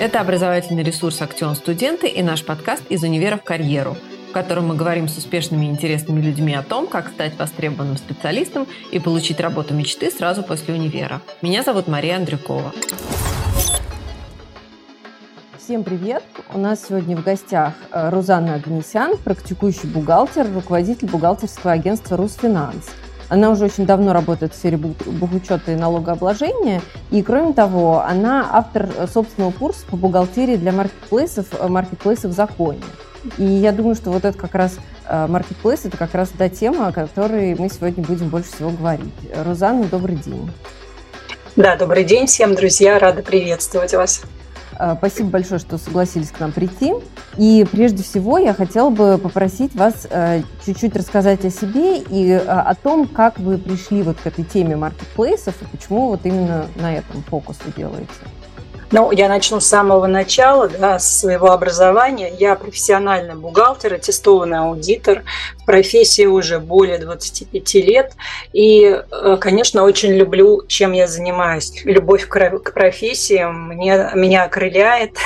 Это образовательный ресурс «Актион Студенты» и наш подкаст «Из универа в карьеру», в котором мы говорим с успешными и интересными людьми о том, как стать востребованным специалистом и получить работу мечты сразу после универа. Меня зовут Мария Андрюкова. Всем привет! У нас сегодня в гостях э, Рузанна Агнесян, практикующий бухгалтер, руководитель бухгалтерского агентства «Русфинанс». Она уже очень давно работает в сфере бухучета и налогообложения. И, кроме того, она автор э, собственного курса по бухгалтерии для маркетплейсов, э, маркетплейсов в законе. И я думаю, что вот это как раз маркетплейс, это как раз та тема, о которой мы сегодня будем больше всего говорить. Рузанна, добрый день. Да, добрый день всем, друзья. Рада приветствовать вас. Э, спасибо большое, что согласились к нам прийти. И прежде всего я хотела бы попросить вас э, чуть-чуть рассказать о себе и э, о том, как вы пришли вот к этой теме маркетплейсов и почему вот именно на этом фокус вы делаете. Ну, я начну с самого начала, да, с своего образования. Я профессиональный бухгалтер, аттестованный аудитор, в профессии уже более 25 лет. И, э, конечно, очень люблю, чем я занимаюсь. Любовь к профессии мне, меня окрыляет,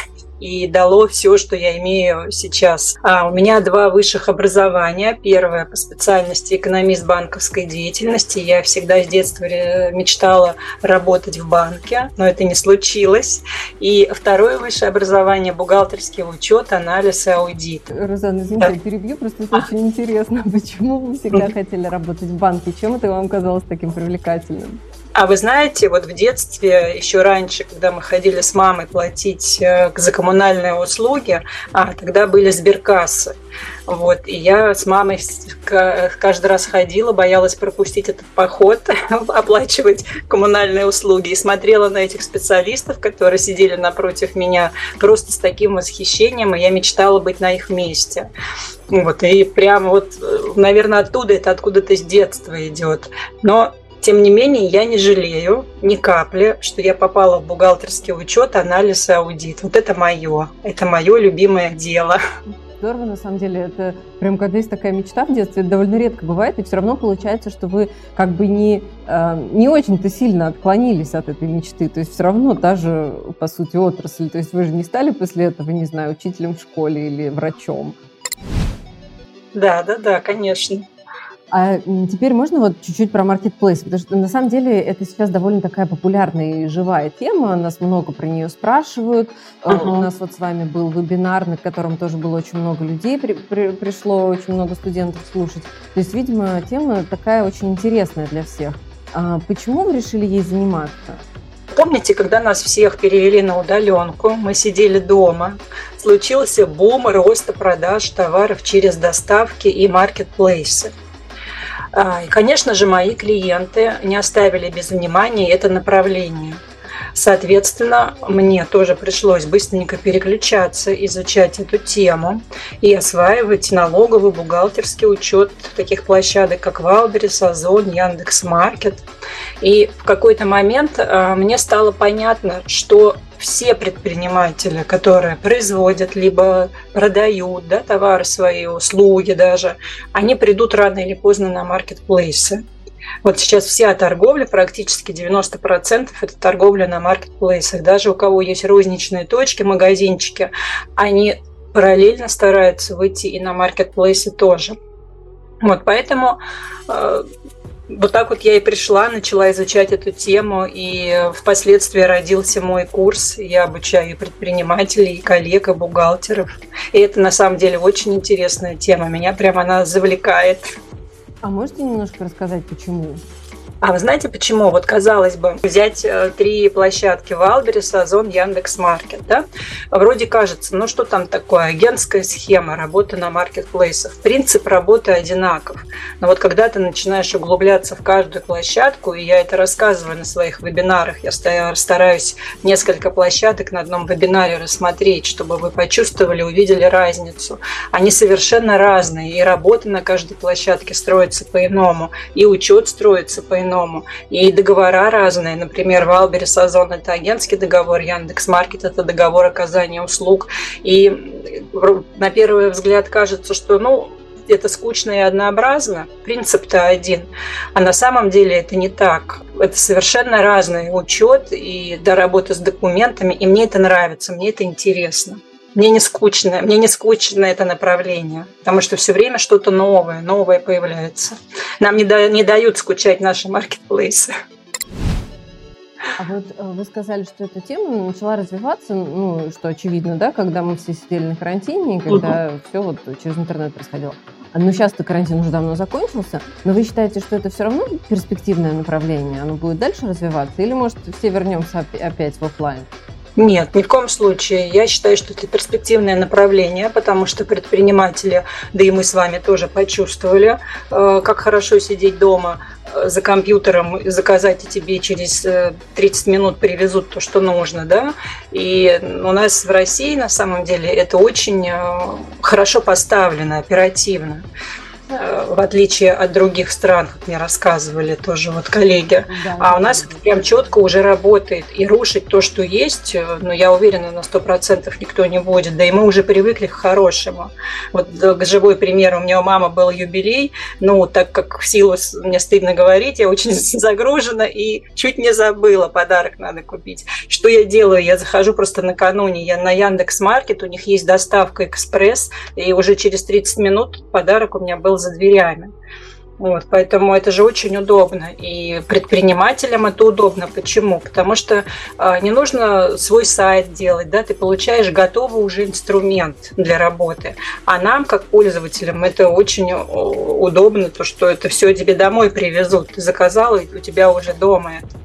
и дало все, что я имею сейчас. А у меня два высших образования. Первое по специальности экономист банковской деятельности. Я всегда с детства мечтала работать в банке, но это не случилось. И второе высшее образование бухгалтерский учет, анализ и аудит. Розанна, извините, да. перебью, просто это очень интересно. Почему вы всегда хотели работать в банке? Чем это вам казалось таким привлекательным? А вы знаете, вот в детстве, еще раньше, когда мы ходили с мамой платить э, за коммунальные услуги, а, тогда были сберкассы. Вот, и я с мамой каждый раз ходила, боялась пропустить этот поход, оплачивать коммунальные услуги, и смотрела на этих специалистов, которые сидели напротив меня, просто с таким восхищением, и я мечтала быть на их месте. Вот, и прямо вот, э, наверное, оттуда это откуда-то с детства идет. Но тем не менее, я не жалею ни капли, что я попала в бухгалтерский учет, анализ и аудит. Вот это мое. Это мое любимое дело. Здорово, на самом деле. Это прям, когда есть такая мечта в детстве, это довольно редко бывает, и все равно получается, что вы как бы не, э, не очень-то сильно отклонились от этой мечты. То есть все равно та же, по сути, отрасль. То есть вы же не стали после этого, не знаю, учителем в школе или врачом. Да, да, да, конечно. А теперь можно вот чуть-чуть про маркетплейс, потому что на самом деле это сейчас довольно такая популярная и живая тема, нас много про нее спрашивают. Uh-huh. У нас вот с вами был вебинар, на котором тоже было очень много людей, при, при, пришло очень много студентов слушать. То есть, видимо, тема такая очень интересная для всех. А почему вы решили ей заниматься? Помните, когда нас всех перевели на удаленку, мы сидели дома, случился бум роста продаж товаров через доставки и маркетплейсы. А, и, конечно же, мои клиенты не оставили без внимания это направление. Соответственно, мне тоже пришлось быстренько переключаться, изучать эту тему и осваивать налоговый бухгалтерский учет таких площадок, как Валберис, Озон, Яндекс.Маркет. И в какой-то момент а, мне стало понятно, что все предприниматели, которые производят, либо продают да, товары свои, услуги даже, они придут рано или поздно на маркетплейсы. Вот сейчас вся торговля, практически 90% это торговля на маркетплейсах. Даже у кого есть розничные точки, магазинчики, они параллельно стараются выйти и на маркетплейсы тоже. Вот поэтому э, вот так вот я и пришла, начала изучать эту тему, и впоследствии родился мой курс. Я обучаю предпринимателей, и коллег, и бухгалтеров. И это на самом деле очень интересная тема. Меня прямо она завлекает. А можете немножко рассказать, почему? А вы знаете почему? Вот казалось бы, взять э, три площадки Wildberries, Озон, Яндекс Маркет, да? Вроде кажется, ну что там такое, агентская схема, работа на маркетплейсах. Принцип работы одинаков. Но вот когда ты начинаешь углубляться в каждую площадку, и я это рассказываю на своих вебинарах, я стараюсь несколько площадок на одном вебинаре рассмотреть, чтобы вы почувствовали, увидели разницу. Они совершенно разные, и работа на каждой площадке строится по-иному, и учет строится по-иному по-иному. И договора разные. Например, Wildberries Озон – это агентский договор, Яндекс Маркет – это договор оказания услуг. И на первый взгляд кажется, что, ну, это скучно и однообразно. Принцип-то один. А на самом деле это не так. Это совершенно разный учет и до работы с документами. И мне это нравится, мне это интересно. Мне не скучно, мне не скучно это направление, потому что все время что-то новое, новое появляется. Нам не, да, не дают скучать наши маркетплейсы. А вот э, вы сказали, что эта тема начала развиваться, ну, что очевидно, да, когда мы все сидели на карантине, когда угу. все вот через интернет происходило. Но сейчас-то карантин уже давно закончился. Но вы считаете, что это все равно перспективное направление? Оно будет дальше развиваться? Или, может, все вернемся опять в офлайн? Нет, ни в коем случае. Я считаю, что это перспективное направление, потому что предприниматели, да и мы с вами тоже почувствовали, э, как хорошо сидеть дома э, за компьютером, заказать и тебе через 30 э, минут привезут то, что нужно, да. И у нас в России на самом деле это очень хорошо поставлено, оперативно. В отличие от других стран, как мне рассказывали тоже вот коллеги. Да, а у нас да. это прям четко уже работает. И рушить то, что есть, э, ну, я уверена, на сто процентов никто не будет. Да и мы уже привыкли к хорошему. Вот к живой пример, у меня у мамы был юбилей, ну, так как в силу, мне стыдно говорить, я очень загружена и чуть не забыла, подарок надо купить. Что я делаю? Я захожу просто накануне, я на Яндекс Маркет, у них есть доставка экспресс, и уже через 30 минут подарок у меня был за дверями. Вот, поэтому это же очень удобно. И предпринимателям это удобно. Почему? Потому что э, не нужно свой сайт делать, да, ты получаешь готовый уже инструмент для работы. А нам, как пользователям, это очень удобно, то, что это все тебе домой привезут. Ты заказал, и у тебя уже дома это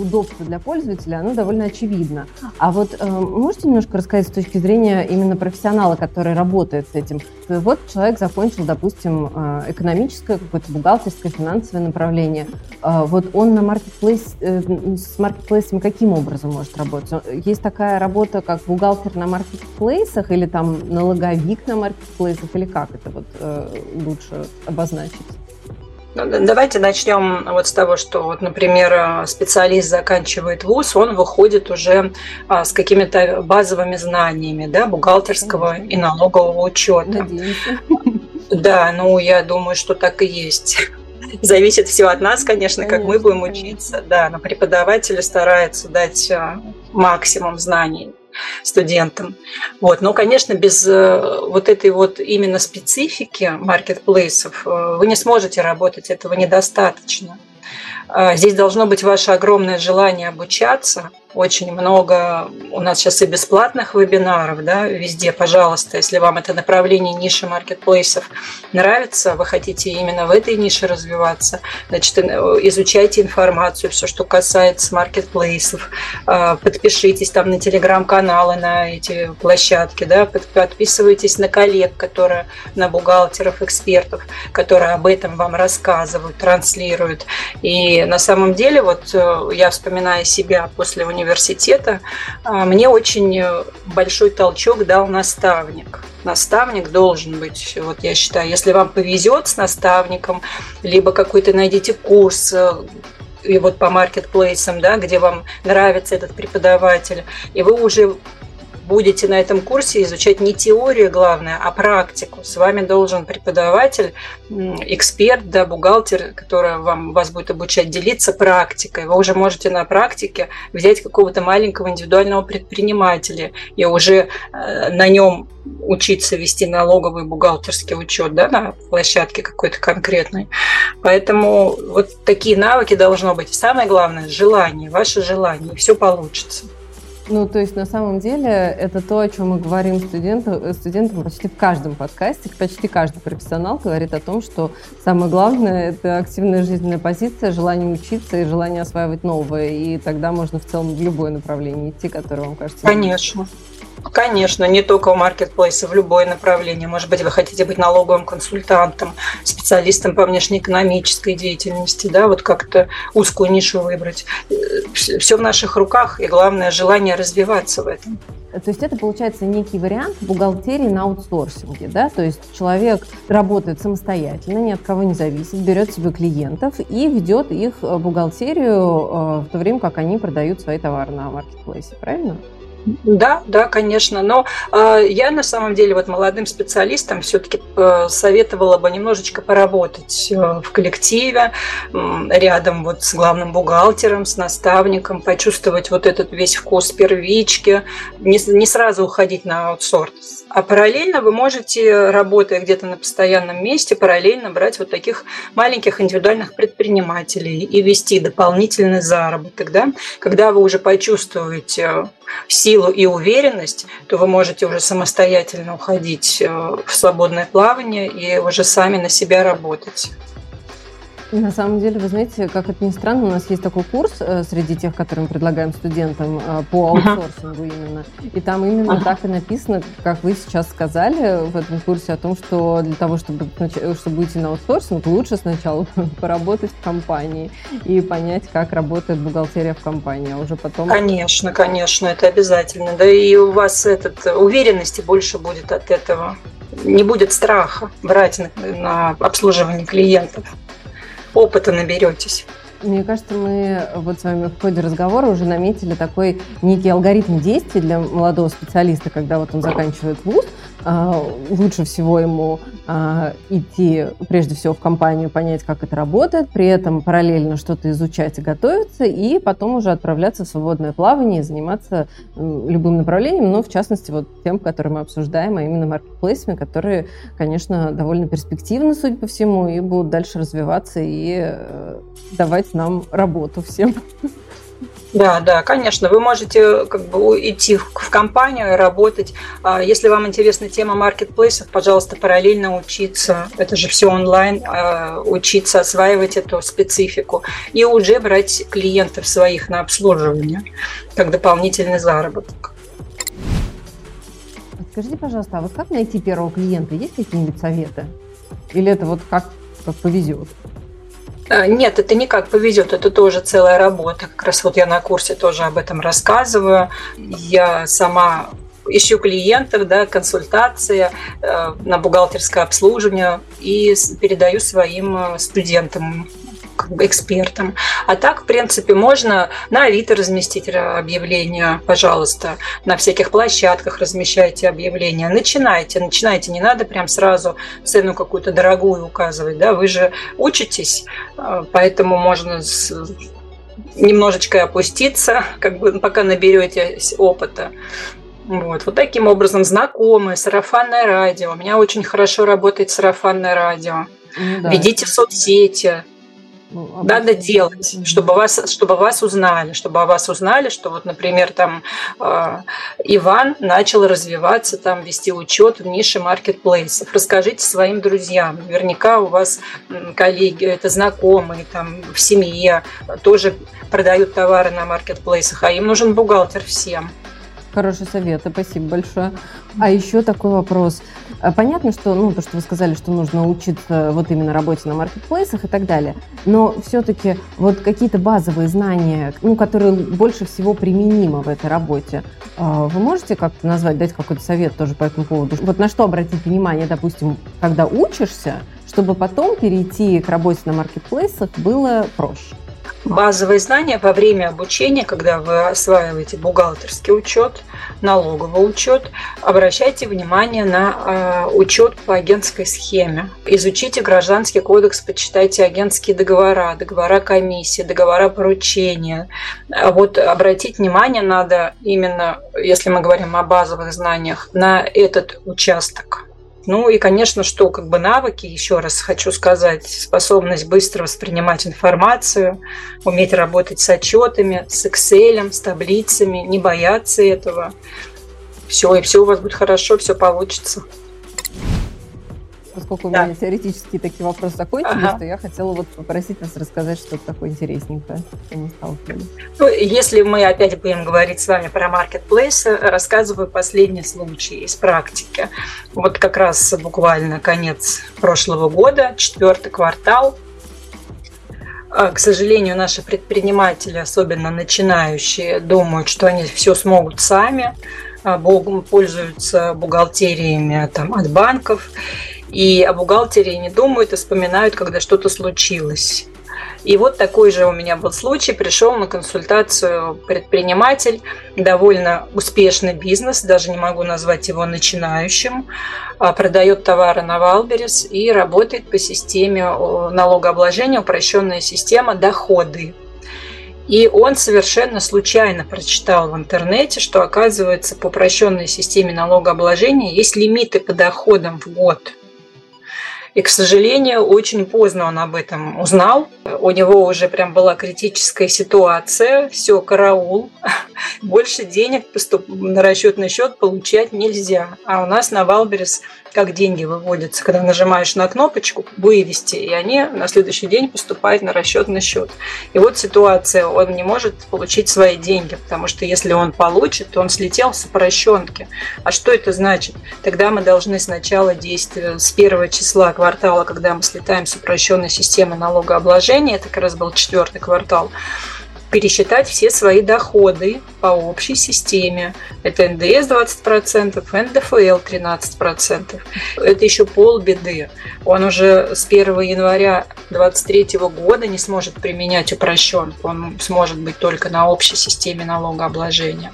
удобство для пользователя, оно довольно очевидно. А вот э, можете немножко рассказать с точки зрения именно профессионала, который работает с этим? Вот человек закончил, допустим, э, экономическое, какое-то бухгалтерское, финансовое направление. Э, вот он на маркетплейс, э, с маркетплейсами каким образом может работать? Есть такая работа, как бухгалтер на маркетплейсах или там налоговик на маркетплейсах, или как это вот лучше обозначить? Ну, давайте начнем вот с того, что, вот, например, специалист заканчивает вуз, он выходит уже а, с какими-то базовыми знаниями да, бухгалтерского и налогового учета. Да, ну я думаю, что так и есть. Зависит все от нас, конечно, конечно как мы будем конечно. учиться. Да, но преподаватели стараются дать а, максимум знаний студентам. Вот. Но, конечно, без э, вот этой вот именно специфики маркетплейсов э, вы не сможете работать, этого недостаточно. А, здесь должно быть ваше огромное желание обучаться – очень много у нас сейчас и бесплатных вебинаров, да, везде, пожалуйста, если вам это направление ниши маркетплейсов нравится, вы хотите именно в этой нише развиваться, значит, э, изучайте информацию, все, что касается маркетплейсов, а, подпишитесь там на телеграм-каналы, на эти площадки, да, подписывайтесь на коллег, которые, на бухгалтеров, экспертов, которые об этом вам рассказывают, транслируют. И на самом деле, вот э, я вспоминаю себя после университета, а, мне очень э, большой толчок дал наставник. Наставник должен быть, вот я считаю, если вам повезет с наставником, либо какой-то найдите курс, э, и вот по маркетплейсам, да, где вам нравится этот преподаватель, и вы уже будете на этом курсе изучать не теорию главное, а практику. С вами должен преподаватель, эксперт, да, бухгалтер, который вам, вас будет обучать, делиться практикой. Вы уже можете на практике взять какого-то маленького индивидуального предпринимателя и уже э, на нем учиться вести налоговый бухгалтерский учет да, на площадке какой-то конкретной. Поэтому вот такие навыки должно быть. Самое главное – желание, ваше желание, и все получится. Ну, то есть, на самом деле, это то, о чем мы говорим студентам, студентам почти в каждом подкасте. Почти каждый профессионал говорит о том, что самое главное – это активная жизненная позиция, желание учиться и желание осваивать новое. И тогда можно в целом в любое направление идти, которое вам кажется. Конечно. Конечно, не только в маркетплейсе, в любое направление. Может быть, вы хотите быть налоговым консультантом, специалистом по внешнеэкономической деятельности, да, вот как-то узкую нишу выбрать. Все в наших руках, и главное желание развиваться в этом. То есть это получается некий вариант бухгалтерии на аутсорсинге, да? То есть человек работает самостоятельно, ни от кого не зависит, берет себе клиентов и ведет их бухгалтерию э, в то время, как они продают свои товары на маркетплейсе, правильно? Да, да, конечно. Но э, я на самом деле вот молодым специалистам все-таки э, советовала бы немножечко поработать э, в коллективе, э, рядом вот с главным бухгалтером, с наставником, почувствовать вот этот весь вкус первички, не, не сразу уходить на аутсорс. А параллельно вы можете, работая где-то на постоянном месте, параллельно брать вот таких маленьких индивидуальных предпринимателей и вести дополнительный заработок. Да? Когда вы уже почувствуете силу и уверенность, то вы можете уже самостоятельно уходить э, в свободное плавание и уже сами на себя работать. На самом деле, вы знаете, как это ни странно, у нас есть такой курс э, среди тех, которые мы предлагаем студентам э, по аутсорсингу именно. И там именно ага. так и написано, как вы сейчас сказали в этом курсе, о том, что для того, чтобы, чтобы идти на аутсорсинг, лучше сначала поработать в компании и понять, как работает бухгалтерия в компании, а уже потом... Конечно, конечно, это обязательно. Да и у вас этот, уверенности больше будет от этого. Не будет страха брать на, на обслуживание клиентов опыта наберетесь. Мне кажется, мы вот с вами в ходе разговора уже наметили такой некий алгоритм действий для молодого специалиста, когда вот он заканчивает вуз, лучше всего ему а, идти прежде всего в компанию, понять, как это работает, при этом параллельно что-то изучать и готовиться, и потом уже отправляться в свободное плавание и заниматься любым направлением, но в частности вот тем, который мы обсуждаем, а именно маркетплейсами, которые, конечно, довольно перспективны, судя по всему, и будут дальше развиваться и э, давать нам работу всем. Да, да, конечно. Вы можете как бы идти в, компанию и работать. А, если вам интересна тема маркетплейсов, пожалуйста, параллельно учиться. Это же все онлайн. А, учиться осваивать эту специфику. И уже брать клиентов своих на обслуживание, как дополнительный заработок. Скажите, пожалуйста, а вот как найти первого клиента? Есть какие-нибудь советы? Или это вот как, как повезет? А, нет, это не как повезет, это тоже целая работа. Как раз вот я на курсе тоже об этом рассказываю. Я сама ищу клиентов, да, консультация э, на бухгалтерское обслуживание и передаю своим э, студентам экспертам. А так, в принципе, можно на Авито разместить объявления, пожалуйста, на всяких площадках размещайте объявления. Начинайте, начинайте, не надо прям сразу цену какую-то дорогую указывать, да, вы же учитесь, а, поэтому можно немножечко опуститься, как бы пока наберете опыта. Вот. вот таким образом знакомые, сарафанное радио. У меня очень хорошо работает сарафанное радио. Ну, да. Ведите в соцсети, надо делать, чтобы вас, чтобы вас узнали, чтобы о вас узнали, что вот, например, там э, Иван начал развиваться, там вести учет в нише маркетплейсов. Расскажите своим друзьям. Наверняка у вас коллеги, это знакомые, там в семье тоже продают товары на маркетплейсах, а им нужен бухгалтер всем. Хороший совет, спасибо большое. А еще такой вопрос. А, понятно, что, ну, то, что вы сказали, что нужно учиться вот именно работе на маркетплейсах и так далее, но все-таки вот какие-то базовые знания, ну, которые больше всего применимы в этой работе, а, вы можете как-то назвать, дать какой-то совет тоже по этому поводу? Вот на что обратить внимание, допустим, когда учишься, чтобы потом перейти к работе на маркетплейсах было проще? Базовые знания во время обучения, когда вы осваиваете бухгалтерский учет, налоговый учет, обращайте внимание на э, учет по агентской схеме. Изучите гражданский кодекс, почитайте агентские договора, договора комиссии, договора поручения. А вот обратить внимание надо именно, если мы говорим о базовых знаниях, на этот участок. Ну и, конечно, что как бы навыки, еще раз хочу сказать, способность быстро воспринимать информацию, уметь работать с отчетами, с Excel, с таблицами, не бояться этого. Все, и все у вас будет хорошо, все получится поскольку да. у меня теоретические такие вопросы закончились, ага. то я хотела вот попросить вас рассказать что-то такое интересненькое, что мы сталкивались. Ну, если мы опять будем говорить с вами про маркетплейсы, рассказываю последний случай из практики. Вот как раз буквально конец прошлого года, четвертый квартал, а, к сожалению, наши предприниматели, особенно начинающие, думают, что они все смогут сами, а, пользуются бухгалтериями там, от банков и о бухгалтерии не думают и вспоминают, когда что-то случилось. И вот такой же у меня был случай. Пришел на консультацию предприниматель, довольно успешный бизнес, даже не могу назвать его начинающим, а, продает товары на Wildberries и работает по системе налогообложения, упрощенная система доходы. И он совершенно случайно прочитал в интернете, что, оказывается, по упрощенной системе налогообложения есть лимиты по доходам в год – и, к сожалению, очень поздно он об этом узнал. У него уже прям была критическая ситуация. Все, караул. Больше денег поступ... на расчетный счет получать нельзя. А у нас на Wildberries как деньги выводятся, когда нажимаешь на кнопочку «Вывести», и они на следующий день поступают на расчетный счет. И вот ситуация, он не может получить свои деньги, потому что если он получит, то он слетел с упрощенки. А что это значит? Тогда мы должны сначала действовать с первого числа квартала, когда мы слетаем с упрощенной системы налогообложения, это как раз был четвертый квартал, пересчитать все свои доходы по общей системе. Это НДС 20%, НДФЛ 13%. Это еще полбеды. Он уже с 1 января 2023 года не сможет применять упрощенку. Он сможет быть только на общей системе налогообложения.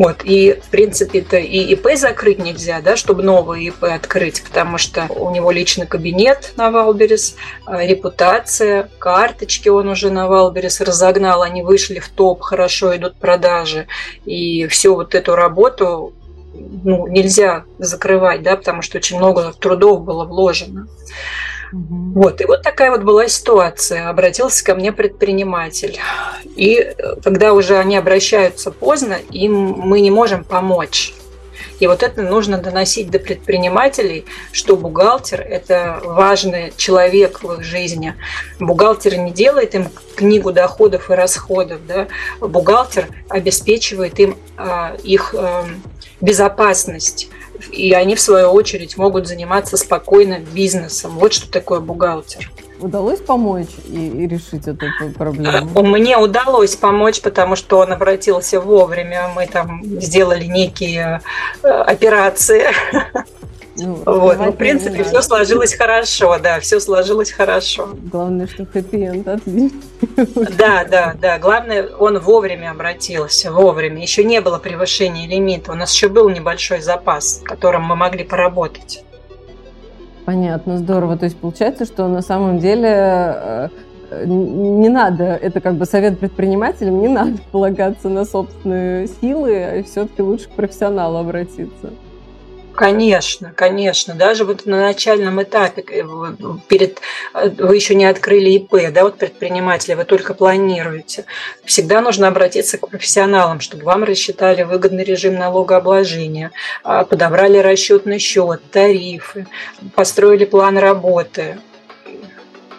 Вот. И, в принципе, это и ИП закрыть нельзя, да, чтобы новый ИП открыть, потому что у него личный кабинет на Wildberries, а, репутация, карточки он уже на Wildberries разогнал, они вышли в топ, хорошо идут продажи. И всю вот эту работу ну, нельзя закрывать, да, потому что очень много трудов было вложено. Вот, и вот такая вот была ситуация. Обратился ко мне предприниматель. И э, когда уже они обращаются поздно, им мы не можем помочь. И вот это нужно доносить до предпринимателей, что бухгалтер – это важный человек в их жизни. Бухгалтер не делает им книгу доходов и расходов. Да? Бухгалтер обеспечивает им а, их а, безопасность и они, в свою очередь, могут заниматься спокойно бизнесом. Вот что такое бухгалтер. Удалось помочь и, и решить эту проблему? Мне удалось помочь, потому что он обратился вовремя. Мы там сделали некие э, операции. Ну, вот, ну, в принципе, все сложилось хорошо, да, все сложилось хорошо. Главное, что хэппи-энд. Да, да, да. Главное, он вовремя обратился, вовремя. Еще не было превышения лимита. У нас еще был небольшой запас, которым мы могли поработать. Понятно, здорово. То есть получается, что на самом деле э, не надо, это как бы совет предпринимателям, не надо полагаться на собственные силы, а все-таки лучше к профессионалу обратиться. Конечно, конечно. Даже вот на начальном этапе, э, перед э, вы еще не открыли ИП, да, вот предприниматели, вы только планируете. Всегда нужно обратиться к профессионалам, чтобы вам рассчитали выгодный режим налогообложения, а, подобрали расчетный счет, тарифы, построили план работы.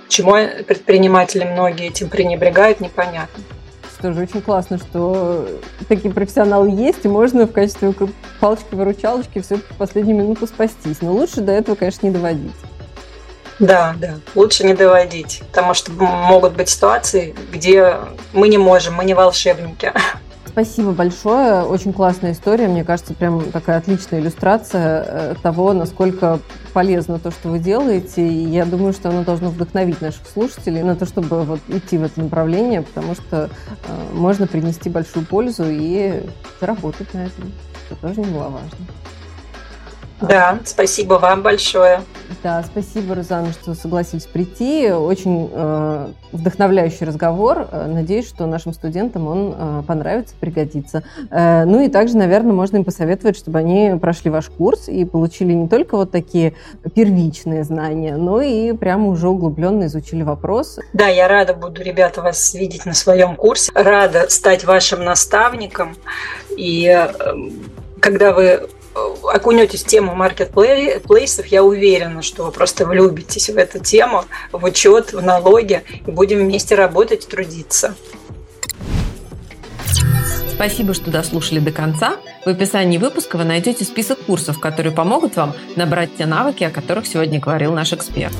Чему предприниматели многие этим пренебрегают, непонятно тоже очень классно, что такие профессионалы есть, и можно в качестве палочки-выручалочки все в последнюю минуту спастись. Но лучше до этого, конечно, не доводить. Да, да, лучше не доводить, потому что могут быть ситуации, где мы не можем, мы не волшебники. Спасибо большое. Очень классная история. Мне кажется, прям такая отличная иллюстрация э, того, насколько полезно то, что вы делаете. И я думаю, что оно должно вдохновить наших слушателей на то, чтобы вот идти в это направление, потому что э, можно принести большую пользу и заработать на этом, что тоже немаловажно. Да, спасибо вам большое. Да, спасибо, Розанна, что согласились прийти. Очень э, вдохновляющий разговор. Э, надеюсь, что нашим студентам он э, понравится, пригодится. Э, ну и также, наверное, можно им посоветовать, чтобы они прошли ваш курс и получили не только вот такие первичные знания, но и прямо уже углубленно изучили вопрос. Да, я рада буду, ребята, вас видеть на своем курсе. Рада стать вашим наставником. И э, когда вы окунетесь в тему маркетплейсов, я уверена, что вы просто влюбитесь в эту тему, в учет, в налоги, и будем вместе работать, трудиться. Спасибо, что дослушали до конца. В описании выпуска вы найдете список курсов, которые помогут вам набрать те навыки, о которых сегодня говорил наш эксперт.